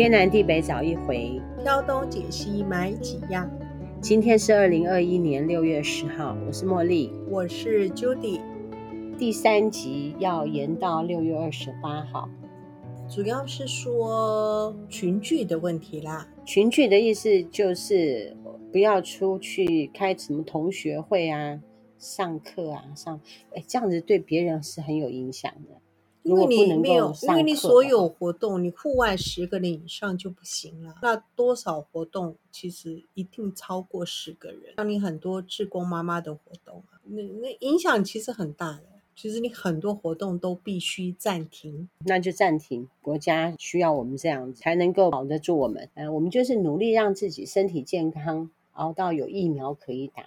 天南地北找一回，挑东拣西买几样。今天是二零二一年六月十号，我是茉莉，我是 Judy。第三集要延到六月二十八号，主要是说群聚的问题啦。群聚的意思就是不要出去开什么同学会啊、上课啊、上，哎，这样子对别人是很有影响的。因为你没有，因为你所有活动，你户外十个人以上就不行了。那多少活动其实一定超过十个人。像你很多志工妈妈的活动啊，那那影响其实很大的。其实你很多活动都必须暂停，那就暂停。国家需要我们这样才能够保得住我们。嗯，我们就是努力让自己身体健康，熬到有疫苗可以打。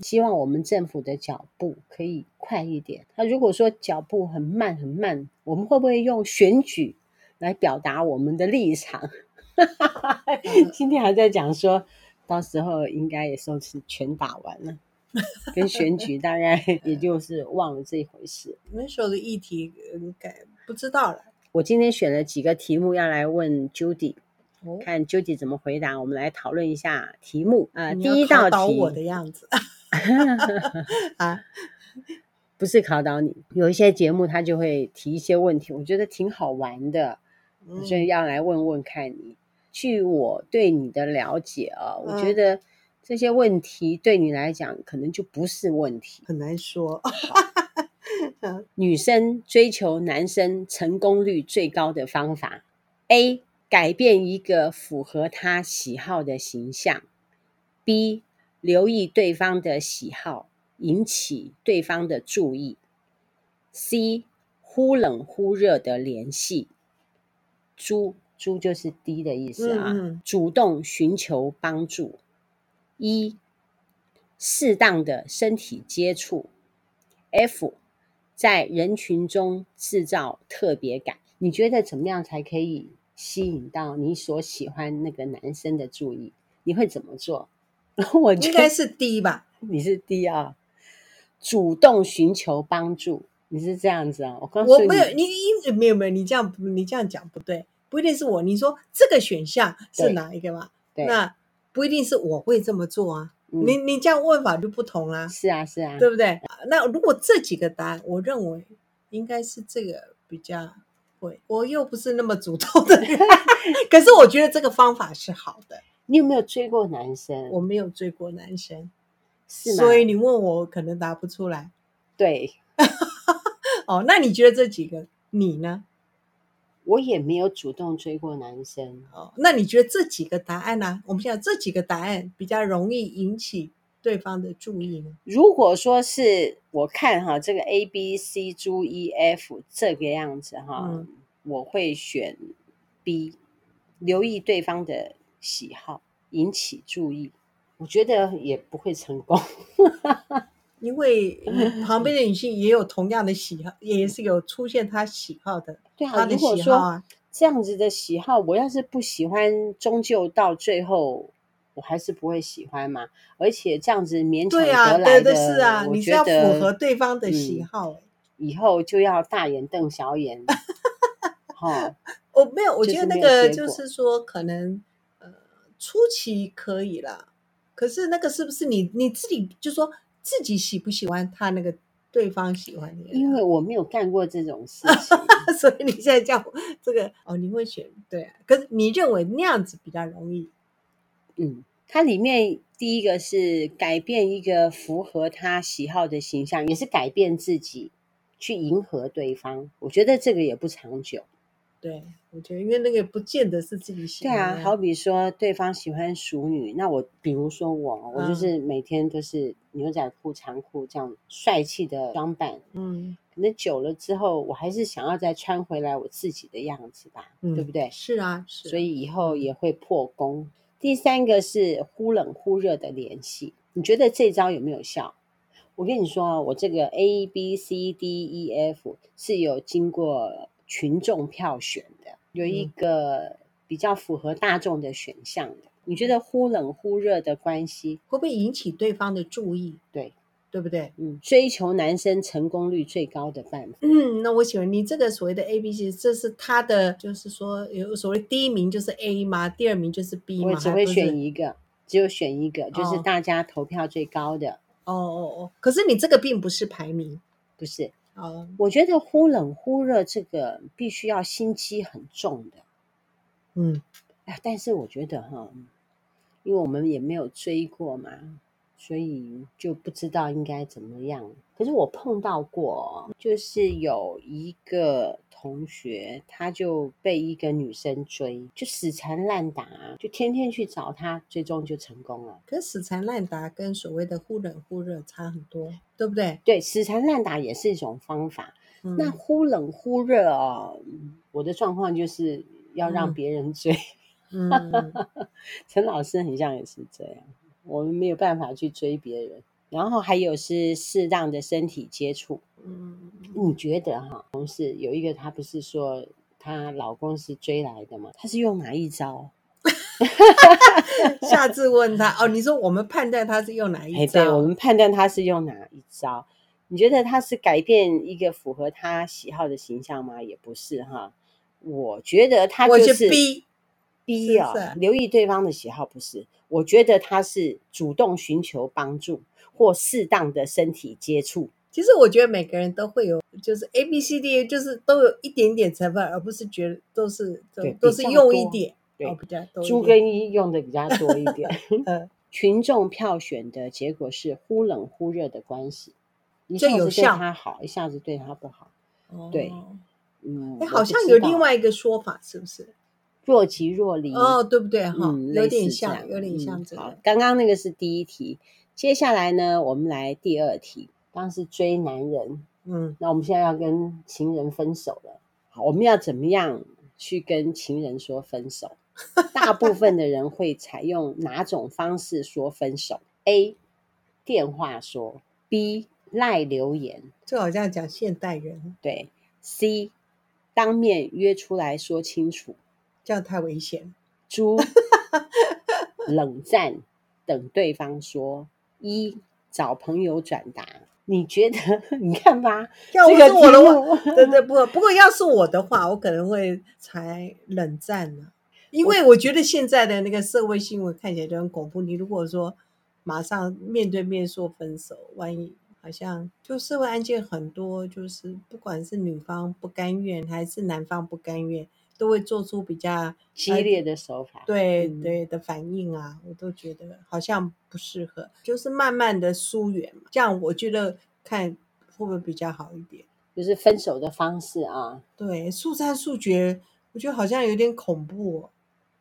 希望我们政府的脚步可以快一点。他如果说脚步很慢很慢，我们会不会用选举来表达我们的立场？今天还在讲说，到时候应该也算是全打完了，跟选举大概 也就是忘了这一回事。那时候的议题应该不知道了。我今天选了几个题目要来问 Judy。看 Judy 怎么回答，我们来讨论一下题目啊。呃、第一道题，我的样子 啊，不是考倒你。有一些节目他就会提一些问题，我觉得挺好玩的，嗯、所以要来问问看你。据我对你的了解啊，我觉得这些问题对你来讲可能就不是问题，很难说。女生追求男生成功率最高的方法，A。改变一个符合他喜好的形象。B. 留意对方的喜好，引起对方的注意。C. 忽冷忽热的联系。猪猪就是 D 的意思啊。嗯嗯。主动寻求帮助。E. 适当的身体接触。F. 在人群中制造特别感。你觉得怎么样才可以？吸引到你所喜欢那个男生的注意，你会怎么做？应该是 D 吧？你是 D 啊，主动寻求帮助，你是这样子啊？我告诉你，我没有，你因没有没有，你这样你这样讲不对，不一定是我。你说这个选项是哪一个嘛？对，那不一定是我会这么做啊。嗯、你你这样问法就不同啊。是啊是啊，对不对？那如果这几个答案，我认为应该是这个比较。我又不是那么主动的人，可是我觉得这个方法是好的。你有没有追过男生？我没有追过男生，是吗？所以你问我可能答不出来。对，哦，那你觉得这几个你呢？我也没有主动追过男生。哦，那你觉得这几个答案呢？我们想这几个答案比较容易引起对方的注意呢？如果说是我看哈，这个 A B C D E F 这个样子哈，嗯、我会选 B，留意对方的喜好，引起注意。我觉得也不会成功，因为旁边的女性也有同样的喜好，也是有出现她喜好的。对啊，如果说这样子的喜好，我要是不喜欢，终究到最后。我还是不会喜欢嘛，而且这样子勉强得来的，对啊，对的是啊，你是要符合对方的喜好，嗯，以后就要大眼瞪小眼。哦，我没有，我觉得那个就是说，可能呃初期可以啦，可是那个是不是你你自己就说自己喜不喜欢他那个对方喜欢你？因为我没有干过这种事情，所以你现在叫我这个哦，你会选对啊？可是你认为那样子比较容易？嗯，它里面第一个是改变一个符合他喜好的形象，也是改变自己去迎合对方。我觉得这个也不长久。对，我觉得因为那个不见得是自己喜欢。对啊，好比说对方喜欢熟女，那我比如说我，我就是每天都是牛仔裤、长裤这样帅气的装扮。嗯，可能久了之后，我还是想要再穿回来我自己的样子吧，嗯、对不对？是啊，是啊。所以以后也会破功。第三个是忽冷忽热的联系，你觉得这招有没有效？我跟你说啊，我这个 A B C D E F 是有经过群众票选的，有一个比较符合大众的选项的。你觉得忽冷忽热的关系会不会引起对方的注意？对，对不对？嗯，追求男生成功率最高的办法。嗯，那我喜欢你这个所谓的 A、B、C，这是他的，就是说有所谓第一名就是 A 吗？第二名就是 B 吗？我只会选一个，只有选一个，就是大家投票最高的。哦哦哦，可是你这个并不是排名，不是。哦，我觉得忽冷忽热这个必须要心机很重的。嗯，哎，但是我觉得哈，因为我们也没有追过嘛。所以就不知道应该怎么样。可是我碰到过，就是有一个同学，他就被一个女生追，就死缠烂打，就天天去找他，最终就成功了。可是死缠烂打跟所谓的忽冷忽热差很多，对不对？对，死缠烂打也是一种方法。嗯、那忽冷忽热哦，我的状况就是要让别人追。嗯，陈老师很像也是这样。我们没有办法去追别人，然后还有是适当的身体接触。嗯，你觉得哈？同事有一个，她不是说她老公是追来的吗？她是用哪一招？下次问他哦。你说我们判断他是用哪一招？对，我们判断他是用哪一招？你觉得他是改变一个符合他喜好的形象吗？也不是哈。我觉得他就是逼逼啊，留意对方的喜好，不是。我觉得他是主动寻求帮助或适当的身体接触。其实我觉得每个人都会有，就是 A B C D，就是都有一点点成分，而不是觉得都是都是用一点。对，比较多。猪跟一用的比较多一点。嗯，群众票选的结果是忽冷忽热的关系，一下子对他好，一下子对他不好。哦，对，嗯，哎，好像有另外一个说法，是不是？若即若离哦，对不对哈？嗯，有点像，有点像这个。好，刚刚那个是第一题，接下来呢，我们来第二题。当时追男人，嗯，那我们现在要跟情人分手了。好，我们要怎么样去跟情人说分手？大部分的人会采用哪种方式说分手？A. 电话说，B. 赖留言。就好像讲现代人。对。C. 当面约出来说清楚。这样太危险。猪 冷战，等对方说。一找朋友转达。你觉得？你看吧，要是我的话，对对不？不过要是我的话，我可能会才冷战呢，因为我觉得现在的那个社会新闻看起来就很恐怖。你如果说马上面对面说分手，万一好像就社会案件很多，就是不管是女方不甘愿还是男方不甘愿。都会做出比较激烈的手法，对对的反应啊，我都觉得好像不适合，就是慢慢的疏远嘛，这样我觉得看会不会比较好一点，就是分手的方式啊，对，速战速决，我觉得好像有点恐怖哦。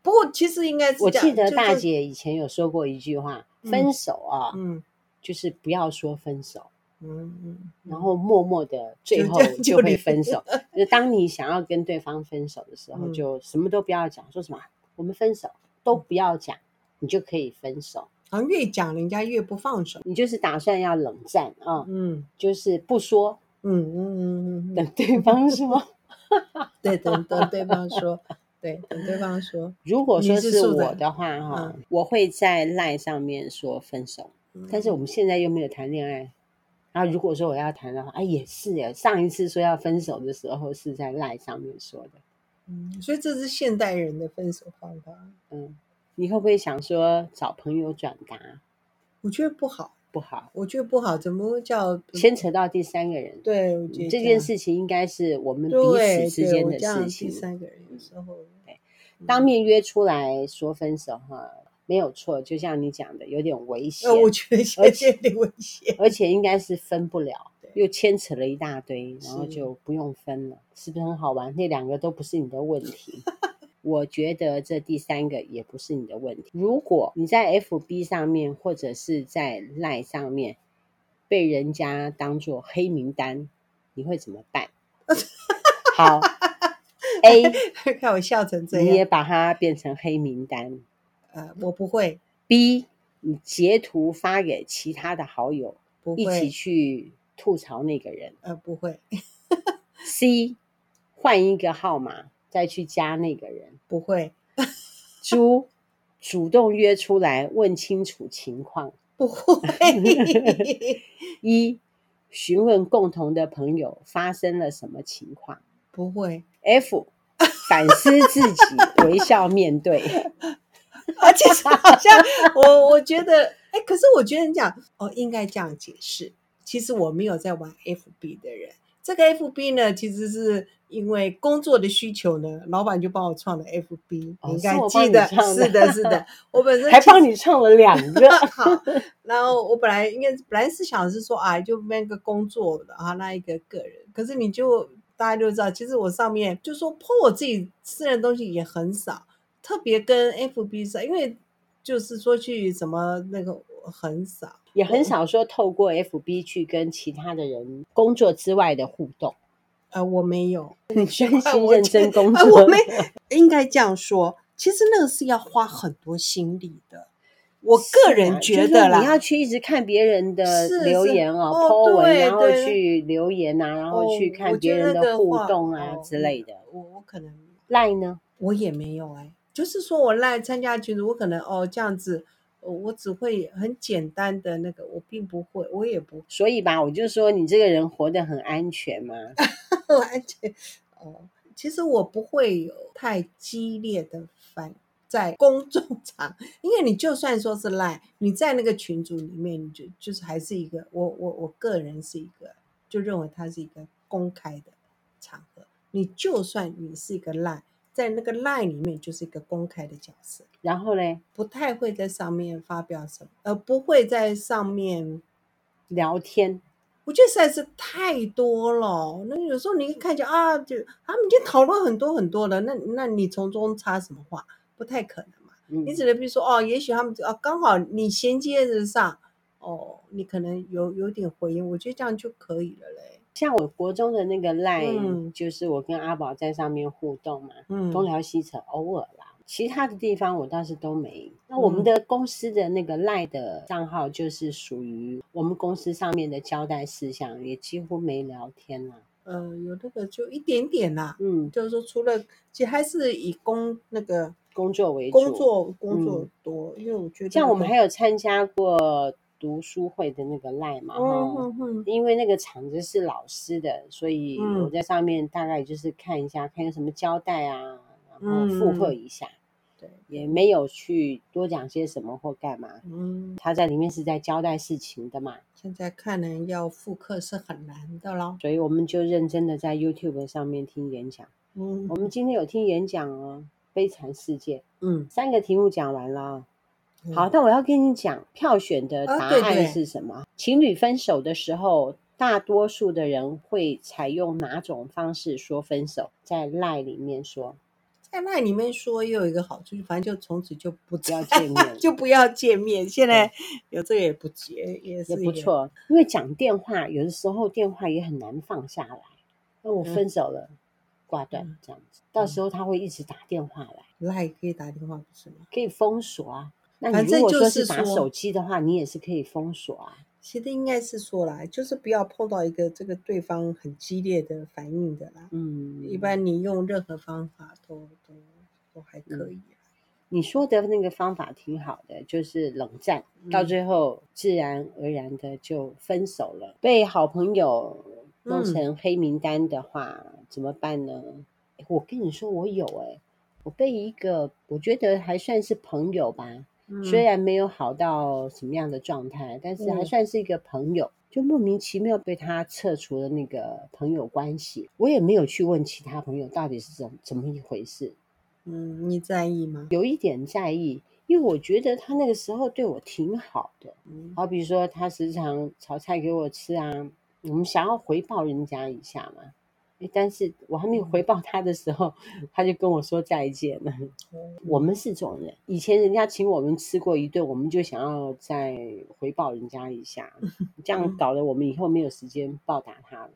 不过其实应该是，我记得大姐以前有说过一句话，就是、分手啊，嗯，就是不要说分手。嗯嗯，然后默默的最后就会分手。就当你想要跟对方分手的时候，就什么都不要讲，说什么我们分手都不要讲，你就可以分手。啊，越讲人家越不放手，你就是打算要冷战啊？嗯，就是不说，嗯嗯嗯嗯，等对方说，对，等等对方说，对，等对方说。如果说是我的话哈，我会在赖上面说分手，但是我们现在又没有谈恋爱。然后如果说我要谈的话，哎，也是耶。上一次说要分手的时候是在赖上面说的，嗯，所以这是现代人的分手方法。嗯，你会不会想说找朋友转达？我觉得不好，不好，我觉得不好。怎么会叫牵扯到第三个人？对，我觉得这件事情应该是我们彼此之间的事情。第三个人有时候对，当面约出来说分手哈。没有错，就像你讲的，有点危险。呃、我觉得有点危险，而且应该是分不了，又牵扯了一大堆，然后就不用分了，是，是不是很好玩？那两个都不是你的问题，我觉得这第三个也不是你的问题。如果你在 FB 上面或者是在 Line 上面被人家当做黑名单，你会怎么办？好，A 看我笑成这样，你也把它变成黑名单。呃，我不会。B，你截图发给其他的好友，不一起去吐槽那个人。呃，不会。C，换一个号码再去加那个人，不会。猪，主动约出来问清楚情况，不会。一，询问共同的朋友发生了什么情况？不会。F，反思自己，微笑面对。而且好像我我觉得，哎，可是我觉得你讲哦，应该这样解释。其实我没有在玩 FB 的人，这个 FB 呢，其实是因为工作的需求呢，老板就帮我创了 FB，哦、你应该记得，是的，是的，我本身还帮你创了两个。好，然后我本来应该本来是想是说啊，就那个工作的啊，那一个个人，可是你就大家就知道，其实我上面就说破我自己私人东西也很少，特别跟 FB 上，因为就是说去什么那个很少。也很少说透过 FB 去跟其他的人工作之外的互动。呃，我没有，你专心 认真工作。呃、我没应该这样说，其实那个是要花很多心力的。我个人觉得啦，啊就是、你要去一直看别人的留言哦，po 文，然后去留言啊，然后去看别人的互动啊之类的。我我可能赖呢，我也没有哎，就是说我赖参加群组，我可能哦这样子。我只会很简单的那个，我并不会，我也不。所以吧，我就说你这个人活得很安全嘛，安全。哦，其实我不会有太激烈的反在公众 场，因为你就算说是赖，你在那个群组里面，你就就是还是一个我我我个人是一个，就认为它是一个公开的场合，你就算你是一个赖。在那个 line 里面就是一个公开的角色，然后呢，不太会在上面发表什么，呃，不会在上面聊天。我觉得实在是太多了。那有时候你一看见啊，就他们已经讨论很多很多了，那那你从中插什么话？不太可能嘛。嗯、你只能比如说哦，也许他们啊刚好你衔接得上，哦，你可能有有点回应，我觉得这样就可以了嘞。像我国中的那个 line，、嗯、就是我跟阿宝在上面互动嘛，嗯、东聊西扯，偶尔啦，其他的地方我倒是都没。那我们的公司的那个 line 的账号，就是属于我们公司上面的交代事项，也几乎没聊天啦。呃，有那个就一点点啦，嗯，就是说除了，其实还是以工那个工作为主，工作工作多，嗯、因为我觉得像我们还有参加过。读书会的那个赖嘛，因为那个场子是老师的，所以我在上面大概就是看一下，看有什么交代啊，然后附和一下，对，也没有去多讲些什么或干嘛。嗯，他在里面是在交代事情的嘛。现在看来要复刻是很难的咯，所以我们就认真的在 YouTube 上面听演讲。嗯，我们今天有听演讲哦，《悲惨世界》。嗯，三个题目讲完了。好，但我要跟你讲，票选的答案是什么？啊、对对，情侣分手的时候，大多数的人会采用哪种方式说分手？在赖里面说，在赖里面说又有一个好处，反正就从此就不要见面，就不要见面。现在有这个也不接，也是也不错。因为讲电话，有的时候电话也很难放下来。那我分手了，嗯、挂断这样子，嗯、到时候他会一直打电话来。赖可以打电话不是吗？可以封锁啊。那你如果说是打手机的话，你也是可以封锁啊。其实应该是说啦，就是不要碰到一个这个对方很激烈的反应的啦。嗯，一般你用任何方法都都都还可以啊。你说的那个方法挺好的，就是冷战，到最后自然而然的就分手了。被好朋友弄成黑名单的话，怎么办呢？我跟你说，我有哎，我被一个我觉得还算是朋友吧。虽然没有好到什么样的状态，但是还算是一个朋友，嗯、就莫名其妙被他撤除了那个朋友关系。我也没有去问其他朋友到底是怎怎么一回事。嗯，你在意吗？有一点在意，因为我觉得他那个时候对我挺好的。嗯，好比说他时常炒菜给我吃啊，我们想要回报人家一下嘛。但是我还没有回报他的时候，他就跟我说再见了。我们是这种人，以前人家请我们吃过一顿，我们就想要再回报人家一下，这样搞得我们以后没有时间报答他了。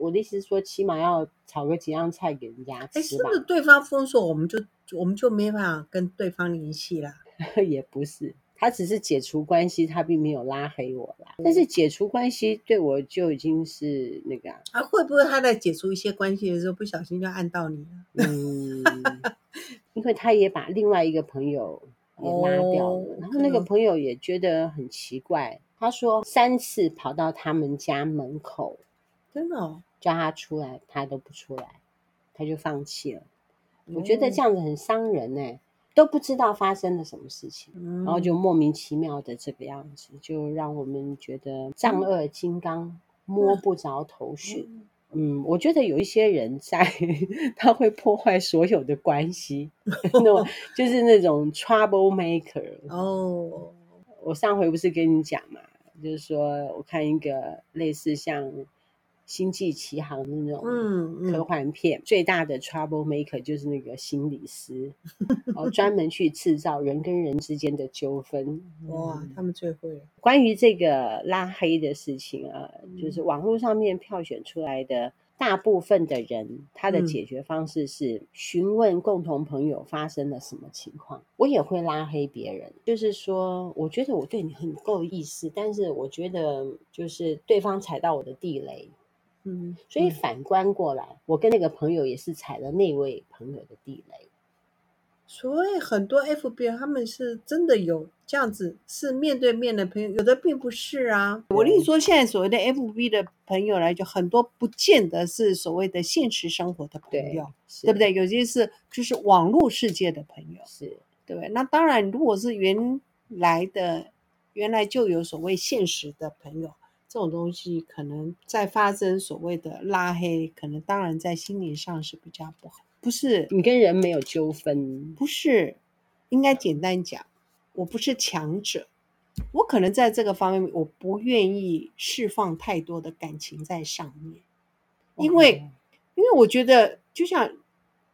我的意思是说，起码要炒个几样菜给人家吃吧。是不是对方封锁，我们就我们就没办法跟对方联系了？也不是。他只是解除关系，他并没有拉黑我啦。但是解除关系对我就已经是那个啊。啊，会不会他在解除一些关系的时候不小心就按到你了？嗯，因为他也把另外一个朋友也拉掉了。哦、然后那个朋友也觉得很奇怪，他说三次跑到他们家门口，真的、哦、叫他出来，他都不出来，他就放弃了。我觉得这样子很伤人呢、欸，都不知道发生了什么事情，然后就莫名其妙的这个样子，就让我们觉得丈二金刚摸不着头绪。嗯，我觉得有一些人在，他会破坏所有的关系，那种 就是那种 trouble maker。哦，我上回不是跟你讲嘛，就是说我看一个类似像。星际奇航的那种科幻片，嗯嗯、最大的 trouble maker 就是那个心理师，哦，专门去制造人跟人之间的纠纷。哇，嗯、他们最会。关于这个拉黑的事情啊，嗯、就是网络上面票选出来的大部分的人，他的解决方式是询问共同朋友发生了什么情况。我也会拉黑别人，就是说，我觉得我对你很够意思，但是我觉得就是对方踩到我的地雷。嗯，所以反观过来，嗯、我跟那个朋友也是踩了那位朋友的地雷。所以很多 FB 他们是真的有这样子，是面对面的朋友，有的并不是啊。我跟你说，现在所谓的 FB 的朋友来讲，很多不见得是所谓的现实生活的朋友，对，对不对？有些是就是网络世界的朋友，是对不对。那当然，如果是原来的原来就有所谓现实的朋友。这种东西可能在发生所谓的拉黑，可能当然在心理上是比较不好。不是你跟人没有纠纷，不是，应该简单讲，我不是强者，我可能在这个方面我不愿意释放太多的感情在上面，因为因为我觉得就像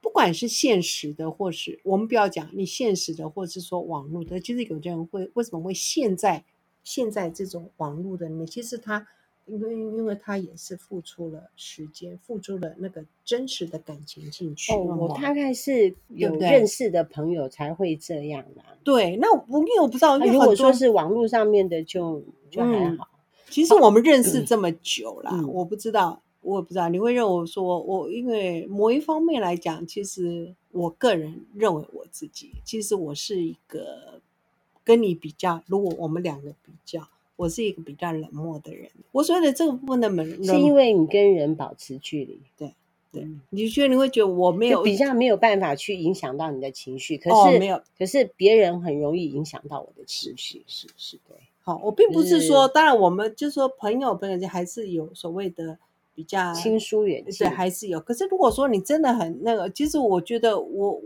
不管是现实的，或是我们不要讲你现实的，或是说网络的，其实有的人会为什么会现在。现在这种网络的里面，其实他因为因为他也是付出了时间，付出了那个真实的感情进去。哦，我大概是有认识的朋友才会这样啦。对，那我因为我不知道，如果说是网络上面的就，就就还好。其实我们认识这么久了，嗯、我不知道，我也不知道你会认为说，我因为某一方面来讲，其实我个人认为我自己，其实我是一个。跟你比较，如果我们两个比较，我是一个比较冷漠的人。我说的这个部分的冷，是因为你跟人保持距离。对对，你觉得你会觉得我没有比较没有办法去影响到你的情绪，可是、哦、没有，可是别人很容易影响到我的情绪，是是对。好，我并不是说，是当然我们就是说朋友朋友间还是有所谓的比较亲疏远近，对，还是有。可是如果说你真的很那个，其实我觉得我。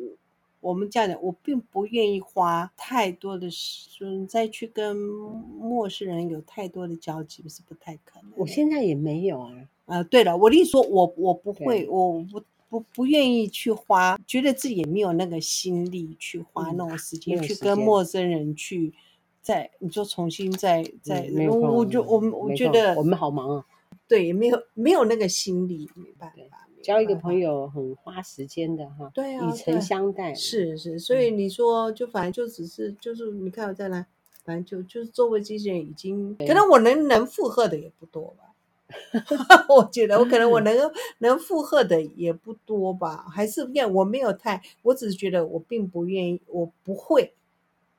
我们这样讲，我并不愿意花太多的时间再去跟陌生人有太多的交集，是不太可能。我现在也没有啊。呃，对了，我跟你说，我我不会，我不不不愿意去花，觉得自己也没有那个心力去花那种时间、嗯、去跟陌生人去再，你说重新再再，嗯、我我就我我觉得我们好忙啊。对，没有没有那个心力，没办法。交一个朋友很花时间的哈，对啊，以诚相待，是是，所以你说就反正就只是就是你看我再来，反正就就是作为机器人已经，可能我能能负荷的也不多吧 我觉得我可能我能能负荷的也不多吧，还是这样，我没有太，我只是觉得我并不愿意，我不会，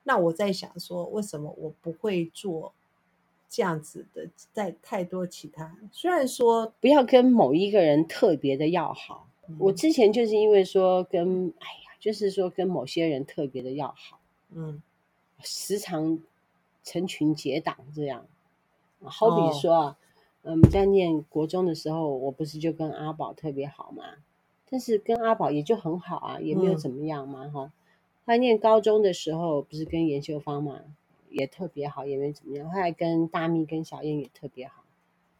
那我在想说为什么我不会做。这样子的，在太多其他，虽然说不要跟某一个人特别的要好，嗯、我之前就是因为说跟，哎呀，就是说跟某些人特别的要好，嗯，时常成群结党这样，好比说，哦、嗯，在念国中的时候，我不是就跟阿宝特别好嘛，但是跟阿宝也就很好啊，也没有怎么样嘛，哈、念高中的时候，不是跟颜秀芳嘛。也特别好，也没怎么样。后来跟大蜜、跟小燕也特别好，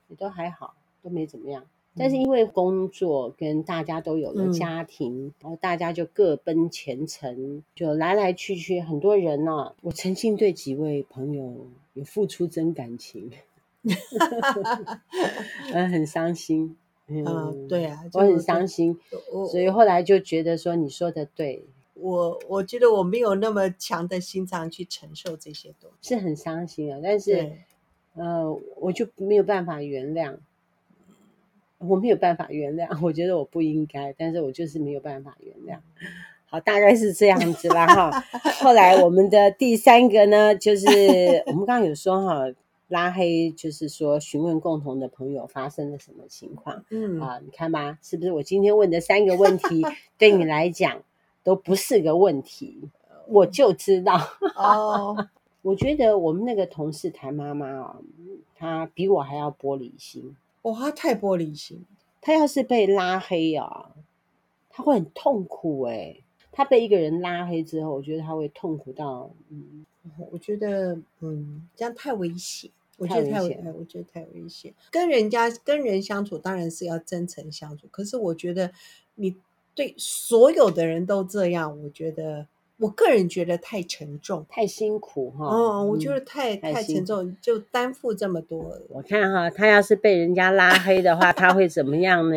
也都还好，都没怎么样。但是因为工作跟大家都有了家庭，嗯、然后大家就各奔前程，就来来去去很多人呢、啊。我曾经对几位朋友有付出真感情，嗯，很伤心。嗯，嗯对啊，我很伤心，所以后来就觉得说你说的对。我我觉得我没有那么强的心脏去承受这些东西，是很伤心啊。但是，呃，我就没有办法原谅，我没有办法原谅。我觉得我不应该，但是我就是没有办法原谅。好，大概是这样子啦哈。后来我们的第三个呢，就是 我们刚刚有说哈，拉黑就是说询问共同的朋友发生了什么情况。嗯啊，你看吧，是不是我今天问的三个问题 对你来讲都不是个问题？我就知道哦。我觉得我们那个同事谭妈妈啊，她比我还要玻璃心。哇，她太玻璃心。她要是被拉黑啊，她会很痛苦哎、欸。她被一个人拉黑之后，我觉得她会痛苦到嗯，我觉得嗯，这样太危险。我觉得太危险，我觉得太危险。跟人家跟人相处，当然是要真诚相处。可是我觉得你对所有的人都这样，我觉得。我个人觉得太沉重，太辛苦哈。哦，我觉得太太沉重，就担负这么多。我看哈，他要是被人家拉黑的话，他会怎么样呢？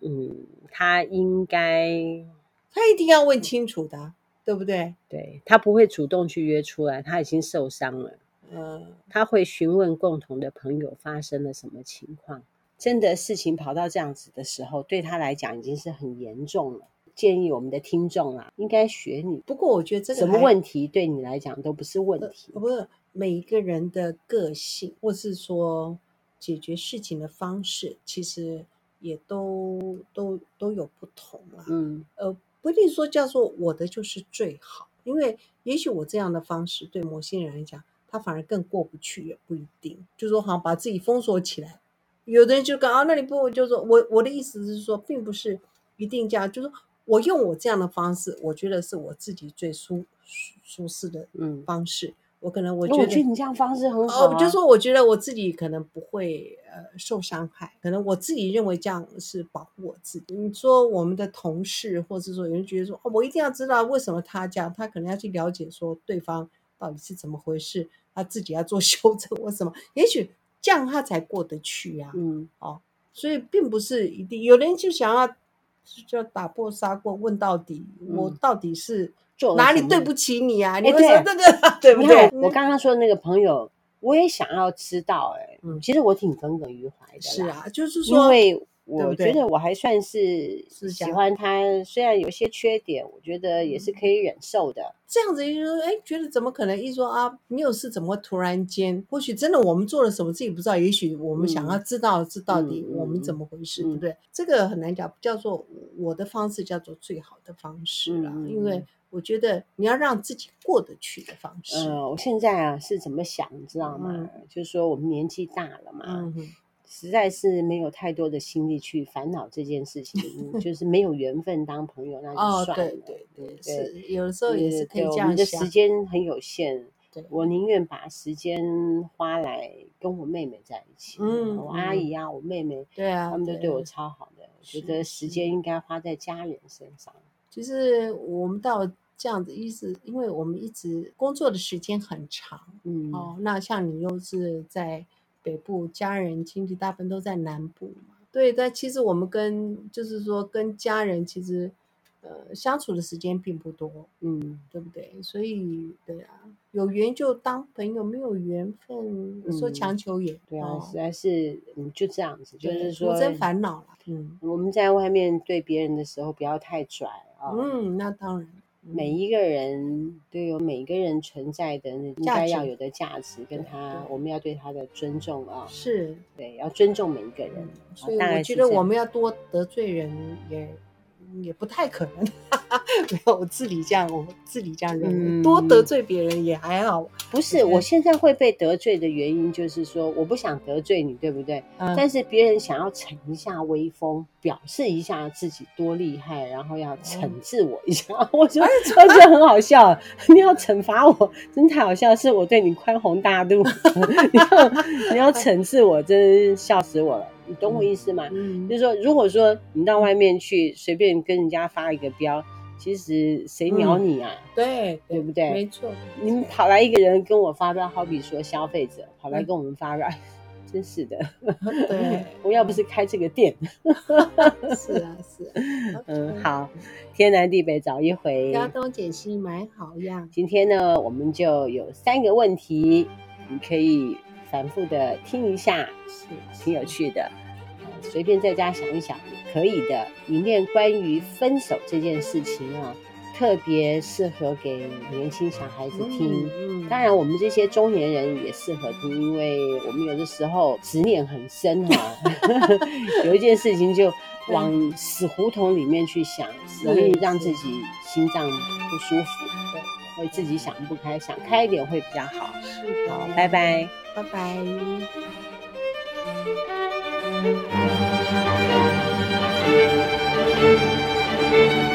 嗯，他应该，他一定要问清楚的，对不对？对，他不会主动去约出来，他已经受伤了。嗯，他会询问共同的朋友发生了什么情况。真的事情跑到这样子的时候，对他来讲已经是很严重了。建议我们的听众啊，应该学你。不过我觉得这个什么问题对你来讲都不是问题。不是每一个人的个性，或是说解决事情的方式，其实也都都都有不同啊。嗯，呃，不一定说叫做我的就是最好，因为也许我这样的方式对某些人来讲，他反而更过不去，也不一定。就是说好像把自己封锁起来，有的人就讲啊，那你不就是说我我的意思是说，并不是一定这样，就是说。我用我这样的方式，我觉得是我自己最舒舒适的嗯方式。嗯、我可能我觉得，我觉得你这样方式很好、啊。哦，就说我觉得我自己可能不会呃受伤害，可能我自己认为这样是保护我自己。你说我们的同事，或者说有人觉得说，哦，我一定要知道为什么他这样，他可能要去了解说对方到底是怎么回事，他自己要做 修正或什么，也许这样他才过得去啊。嗯，哦，所以并不是一定，有人就想要。就打破砂锅问到底，嗯、我到底是哪里对不起你啊？你说这个 对 不对？我刚刚说的那个朋友，我也想要知道、欸。哎，嗯，其实我挺耿耿于怀的。是啊，就是说，因为。我觉得我还算是喜欢他，虽然有些缺点，我觉得也是可以忍受的。这样子就是说，哎，觉得怎么可能？一说啊，没有事，怎么会突然间？或许真的我们做了什么自己不知道，也许我们想要知道这到底我们怎么回事，对不对？这个很难讲，叫做我的方式叫做最好的方式了，因为我觉得你要让自己过得去的方式。嗯，我现在啊是怎么想，你知道吗？就是说我们年纪大了嘛。实在是没有太多的心力去烦恼这件事情，就是没有缘分当朋友，那就算了。哦、对对对，是有的时候也是可以这样想。我们的时间很有限，对我宁愿把时间花来跟我妹妹在一起。嗯，我阿姨啊，我妹妹，对啊，他们都对我超好的。我觉得时间应该花在家人身上。就是我们到这样子一直，因为我们一直工作的时间很长。嗯，哦，那像你又是在。北部家人亲戚大部分都在南部嘛，对，但其实我们跟就是说跟家人其实呃相处的时间并不多，嗯，对不对？所以对啊，有缘就当朋友，没有缘分说强求也、嗯、对啊，实在是嗯就这样子，就是说无真烦恼了。嗯，我们在外面对别人的时候不要太拽啊。嗯，那当然。每一个人都有每一个人存在的应该要有的价值，跟他我们要对他的尊重啊，是对，要尊重每一个人。所以我觉得我们要多得罪人也也不太可能。没有，我自己这样，我自己这样认为，多得罪别人也还好。不是，我现在会被得罪的原因就是说，我不想得罪你，对不对？但是别人想要逞一下威风，表示一下自己多厉害，然后要惩治我一下，我觉得我觉得很好笑。你要惩罚我，真太好笑，是我对你宽宏大度，你要你要惩治我，真是笑死我了。你懂我意思吗？就是说，如果说你到外面去随便跟人家发一个飙。其实谁鸟你啊？嗯、对对不对？没错。你们跑来一个人跟我发飙，好比说消费者跑来跟我们发飙，嗯、真是的。对，我要不是开这个店。是啊，是啊。嗯，好，天南地北找一回。嘉东解西买好样。今天呢，我们就有三个问题，你可以反复的听一下，是挺有趣的。随便在家想一想也可以的。里面关于分手这件事情啊，特别适合给年轻小孩子听。嗯嗯、当然，我们这些中年人也适合听，因为我们有的时候执念很深哈，有一件事情就往死胡同里面去想，容易让自己心脏不舒服，对，会自己想不开，想开一点会比较好。是好，拜拜，拜拜。嗯